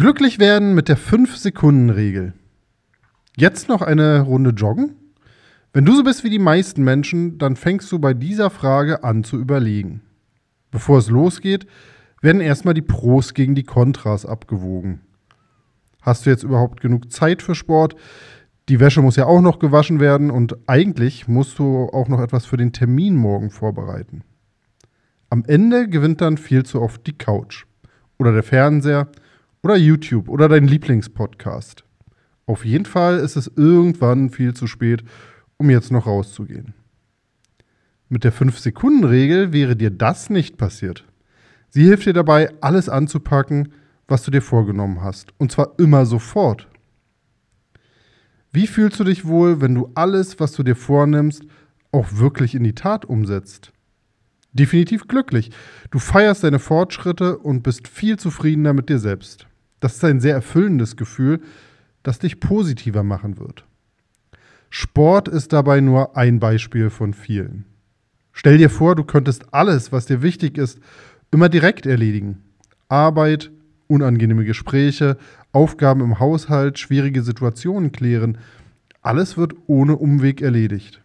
Glücklich werden mit der 5-Sekunden-Regel. Jetzt noch eine Runde joggen? Wenn du so bist wie die meisten Menschen, dann fängst du bei dieser Frage an zu überlegen. Bevor es losgeht, werden erstmal die Pros gegen die Kontras abgewogen. Hast du jetzt überhaupt genug Zeit für Sport? Die Wäsche muss ja auch noch gewaschen werden und eigentlich musst du auch noch etwas für den Termin morgen vorbereiten. Am Ende gewinnt dann viel zu oft die Couch oder der Fernseher oder YouTube oder dein Lieblingspodcast. Auf jeden Fall ist es irgendwann viel zu spät, um jetzt noch rauszugehen. Mit der 5-Sekunden-Regel wäre dir das nicht passiert. Sie hilft dir dabei, alles anzupacken, was du dir vorgenommen hast. Und zwar immer sofort. Wie fühlst du dich wohl, wenn du alles, was du dir vornimmst, auch wirklich in die Tat umsetzt? Definitiv glücklich. Du feierst deine Fortschritte und bist viel zufriedener mit dir selbst. Das ist ein sehr erfüllendes Gefühl, das dich positiver machen wird. Sport ist dabei nur ein Beispiel von vielen. Stell dir vor, du könntest alles, was dir wichtig ist, immer direkt erledigen. Arbeit, unangenehme Gespräche, Aufgaben im Haushalt, schwierige Situationen klären. Alles wird ohne Umweg erledigt.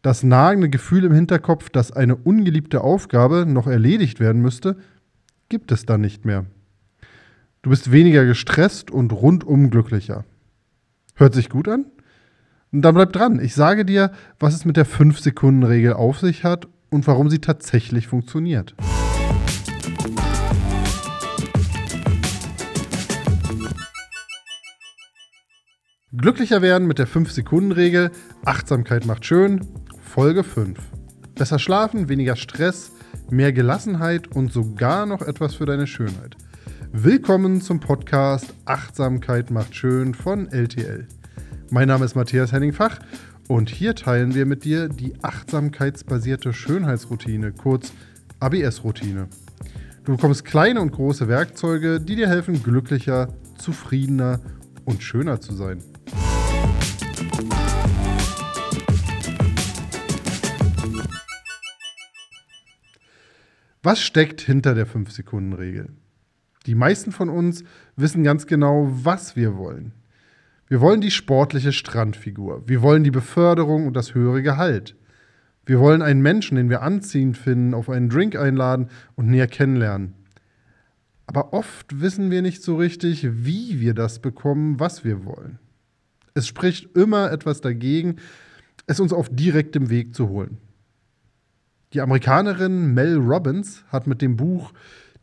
Das nagende Gefühl im Hinterkopf, dass eine ungeliebte Aufgabe noch erledigt werden müsste, gibt es dann nicht mehr. Du bist weniger gestresst und rundum glücklicher. Hört sich gut an? Dann bleib dran. Ich sage dir, was es mit der 5-Sekunden-Regel auf sich hat und warum sie tatsächlich funktioniert. Glücklicher werden mit der 5-Sekunden-Regel. Achtsamkeit macht schön. Folge 5. Besser schlafen, weniger Stress, mehr Gelassenheit und sogar noch etwas für deine Schönheit. Willkommen zum Podcast Achtsamkeit macht schön von LTL. Mein Name ist Matthias Henning-Fach und hier teilen wir mit dir die achtsamkeitsbasierte Schönheitsroutine, kurz ABS-Routine. Du bekommst kleine und große Werkzeuge, die dir helfen, glücklicher, zufriedener und schöner zu sein. Was steckt hinter der 5-Sekunden-Regel? Die meisten von uns wissen ganz genau, was wir wollen. Wir wollen die sportliche Strandfigur. Wir wollen die Beförderung und das höhere Gehalt. Wir wollen einen Menschen, den wir anziehend finden, auf einen Drink einladen und näher kennenlernen. Aber oft wissen wir nicht so richtig, wie wir das bekommen, was wir wollen. Es spricht immer etwas dagegen, es uns auf direktem Weg zu holen. Die Amerikanerin Mel Robbins hat mit dem Buch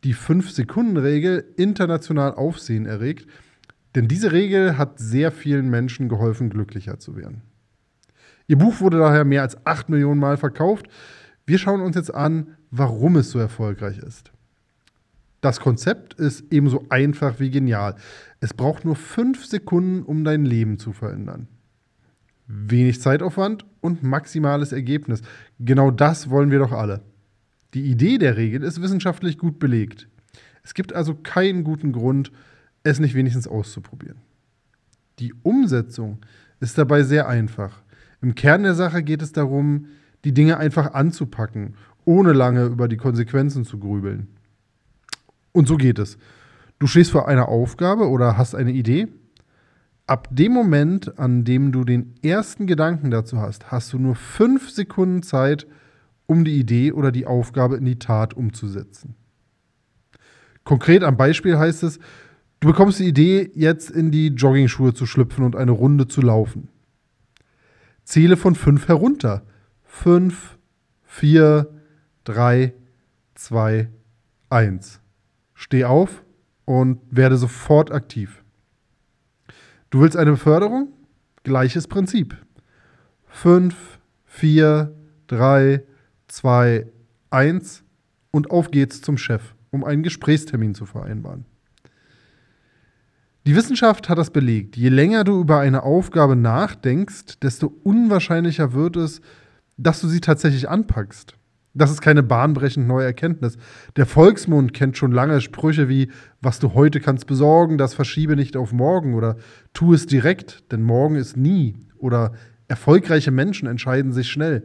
die 5-Sekunden-Regel international Aufsehen erregt, denn diese Regel hat sehr vielen Menschen geholfen, glücklicher zu werden. Ihr Buch wurde daher mehr als 8 Millionen Mal verkauft. Wir schauen uns jetzt an, warum es so erfolgreich ist. Das Konzept ist ebenso einfach wie genial. Es braucht nur 5 Sekunden, um dein Leben zu verändern. Wenig Zeitaufwand und maximales Ergebnis. Genau das wollen wir doch alle. Die Idee der Regel ist wissenschaftlich gut belegt. Es gibt also keinen guten Grund, es nicht wenigstens auszuprobieren. Die Umsetzung ist dabei sehr einfach. Im Kern der Sache geht es darum, die Dinge einfach anzupacken, ohne lange über die Konsequenzen zu grübeln. Und so geht es. Du stehst vor einer Aufgabe oder hast eine Idee. Ab dem Moment, an dem du den ersten Gedanken dazu hast, hast du nur fünf Sekunden Zeit, um die Idee oder die Aufgabe in die Tat umzusetzen. Konkret am Beispiel heißt es, du bekommst die Idee, jetzt in die Joggingschuhe zu schlüpfen und eine Runde zu laufen. Zähle von fünf herunter. Fünf, vier, drei, zwei, eins. Steh auf und werde sofort aktiv. Du willst eine Beförderung? Gleiches Prinzip. Fünf, vier, drei, 2, 1 und auf geht's zum Chef, um einen Gesprächstermin zu vereinbaren. Die Wissenschaft hat das belegt. Je länger du über eine Aufgabe nachdenkst, desto unwahrscheinlicher wird es, dass du sie tatsächlich anpackst. Das ist keine bahnbrechend neue Erkenntnis. Der Volksmund kennt schon lange Sprüche wie, was du heute kannst besorgen, das verschiebe nicht auf morgen oder tu es direkt, denn morgen ist nie oder erfolgreiche Menschen entscheiden sich schnell.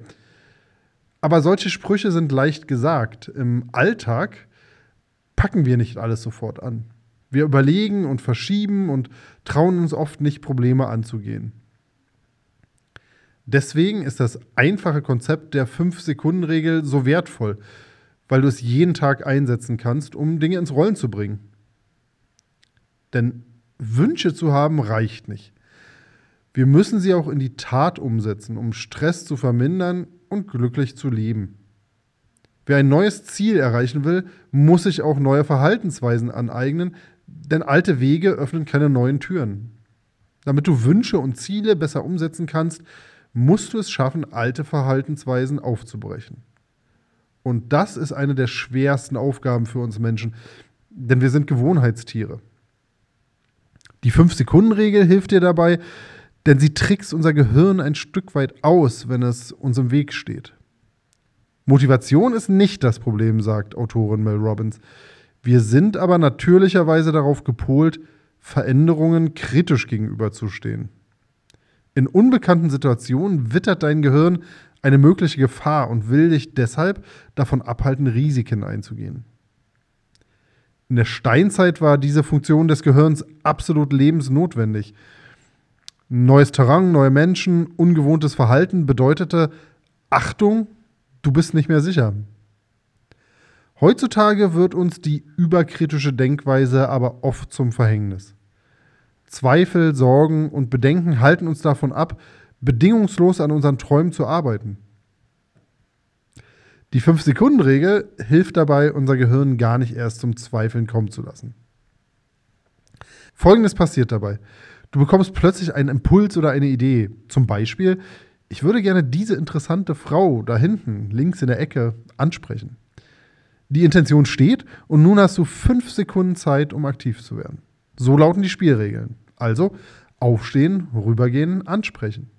Aber solche Sprüche sind leicht gesagt. Im Alltag packen wir nicht alles sofort an. Wir überlegen und verschieben und trauen uns oft nicht, Probleme anzugehen. Deswegen ist das einfache Konzept der 5-Sekunden-Regel so wertvoll, weil du es jeden Tag einsetzen kannst, um Dinge ins Rollen zu bringen. Denn Wünsche zu haben reicht nicht. Wir müssen sie auch in die Tat umsetzen, um Stress zu vermindern und glücklich zu leben. Wer ein neues Ziel erreichen will, muss sich auch neue Verhaltensweisen aneignen, denn alte Wege öffnen keine neuen Türen. Damit du Wünsche und Ziele besser umsetzen kannst, musst du es schaffen, alte Verhaltensweisen aufzubrechen. Und das ist eine der schwersten Aufgaben für uns Menschen, denn wir sind Gewohnheitstiere. Die 5-Sekunden-Regel hilft dir dabei, denn sie trickst unser Gehirn ein Stück weit aus, wenn es uns im Weg steht. Motivation ist nicht das Problem, sagt Autorin Mel Robbins. Wir sind aber natürlicherweise darauf gepolt, Veränderungen kritisch gegenüberzustehen. In unbekannten Situationen wittert dein Gehirn eine mögliche Gefahr und will dich deshalb davon abhalten, Risiken einzugehen. In der Steinzeit war diese Funktion des Gehirns absolut lebensnotwendig. Neues Terrain, neue Menschen, ungewohntes Verhalten bedeutete Achtung, du bist nicht mehr sicher. Heutzutage wird uns die überkritische Denkweise aber oft zum Verhängnis. Zweifel, Sorgen und Bedenken halten uns davon ab, bedingungslos an unseren Träumen zu arbeiten. Die 5-Sekunden-Regel hilft dabei, unser Gehirn gar nicht erst zum Zweifeln kommen zu lassen. Folgendes passiert dabei. Du bekommst plötzlich einen Impuls oder eine Idee. Zum Beispiel, ich würde gerne diese interessante Frau da hinten, links in der Ecke, ansprechen. Die Intention steht und nun hast du fünf Sekunden Zeit, um aktiv zu werden. So lauten die Spielregeln. Also aufstehen, rübergehen, ansprechen.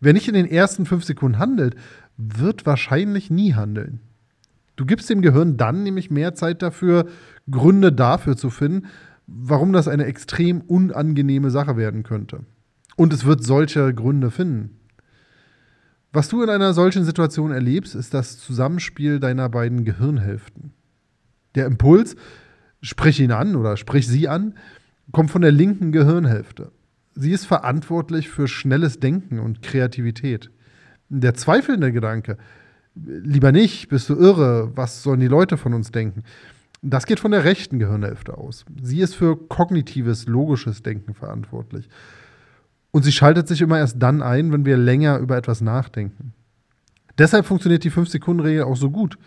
Wer nicht in den ersten fünf Sekunden handelt, wird wahrscheinlich nie handeln. Du gibst dem Gehirn dann nämlich mehr Zeit dafür, Gründe dafür zu finden, warum das eine extrem unangenehme Sache werden könnte. Und es wird solche Gründe finden. Was du in einer solchen Situation erlebst, ist das Zusammenspiel deiner beiden Gehirnhälften. Der Impuls, sprich ihn an oder sprich sie an, kommt von der linken Gehirnhälfte. Sie ist verantwortlich für schnelles Denken und Kreativität. Der zweifelnde Gedanke, lieber nicht, bist du irre, was sollen die Leute von uns denken? Das geht von der rechten Gehirnhälfte aus. Sie ist für kognitives, logisches Denken verantwortlich. Und sie schaltet sich immer erst dann ein, wenn wir länger über etwas nachdenken. Deshalb funktioniert die 5-Sekunden-Regel auch so gut.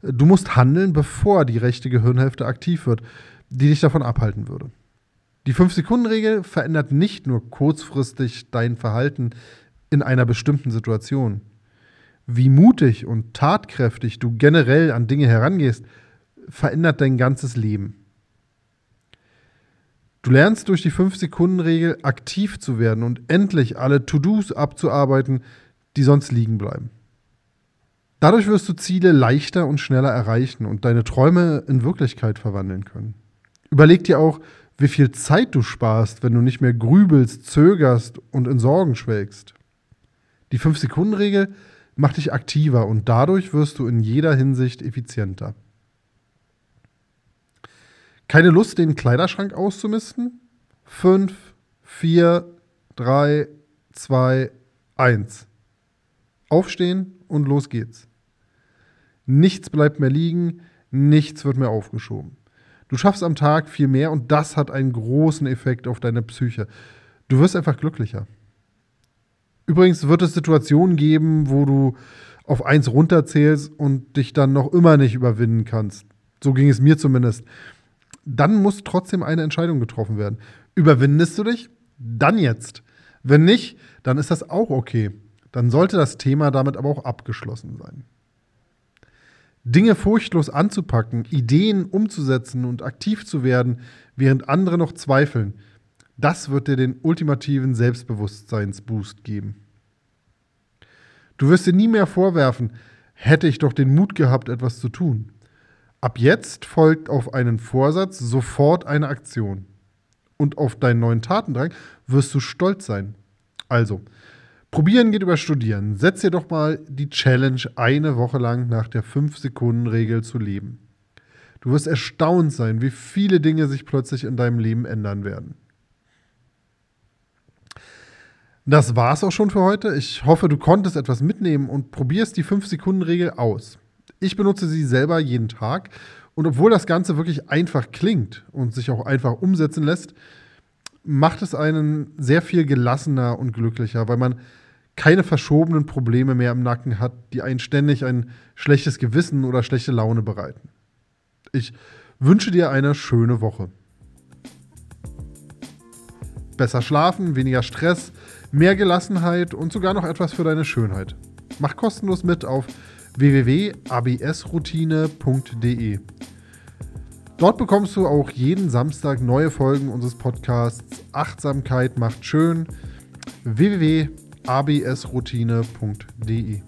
Du musst handeln, bevor die rechte Gehirnhälfte aktiv wird, die dich davon abhalten würde. Die 5-Sekunden-Regel verändert nicht nur kurzfristig dein Verhalten in einer bestimmten Situation. Wie mutig und tatkräftig du generell an Dinge herangehst, verändert dein ganzes Leben. Du lernst durch die 5-Sekunden-Regel aktiv zu werden und endlich alle To-Dos abzuarbeiten, die sonst liegen bleiben. Dadurch wirst du Ziele leichter und schneller erreichen und deine Träume in Wirklichkeit verwandeln können. Überleg dir auch, wie viel Zeit du sparst, wenn du nicht mehr grübelst, zögerst und in Sorgen schwelgst. Die 5-Sekunden-Regel macht dich aktiver und dadurch wirst du in jeder Hinsicht effizienter. Keine Lust, den Kleiderschrank auszumisten? Fünf, vier, drei, zwei, eins. Aufstehen und los geht's. Nichts bleibt mehr liegen, nichts wird mehr aufgeschoben. Du schaffst am Tag viel mehr und das hat einen großen Effekt auf deine Psyche. Du wirst einfach glücklicher. Übrigens wird es Situationen geben, wo du auf eins runterzählst und dich dann noch immer nicht überwinden kannst. So ging es mir zumindest dann muss trotzdem eine Entscheidung getroffen werden. Überwindest du dich? Dann jetzt. Wenn nicht, dann ist das auch okay. Dann sollte das Thema damit aber auch abgeschlossen sein. Dinge furchtlos anzupacken, Ideen umzusetzen und aktiv zu werden, während andere noch zweifeln, das wird dir den ultimativen Selbstbewusstseinsboost geben. Du wirst dir nie mehr vorwerfen, hätte ich doch den Mut gehabt, etwas zu tun. Ab jetzt folgt auf einen Vorsatz sofort eine Aktion. Und auf deinen neuen Tatendrang wirst du stolz sein. Also, probieren geht über studieren. Setz dir doch mal die Challenge, eine Woche lang nach der 5-Sekunden-Regel zu leben. Du wirst erstaunt sein, wie viele Dinge sich plötzlich in deinem Leben ändern werden. Das war's auch schon für heute. Ich hoffe, du konntest etwas mitnehmen und probierst die 5-Sekunden-Regel aus. Ich benutze sie selber jeden Tag und obwohl das Ganze wirklich einfach klingt und sich auch einfach umsetzen lässt, macht es einen sehr viel gelassener und glücklicher, weil man keine verschobenen Probleme mehr im Nacken hat, die einen ständig ein schlechtes Gewissen oder schlechte Laune bereiten. Ich wünsche dir eine schöne Woche. Besser schlafen, weniger Stress, mehr Gelassenheit und sogar noch etwas für deine Schönheit. Mach kostenlos mit auf www.absroutine.de. Dort bekommst du auch jeden Samstag neue Folgen unseres Podcasts Achtsamkeit macht schön www.absroutine.de.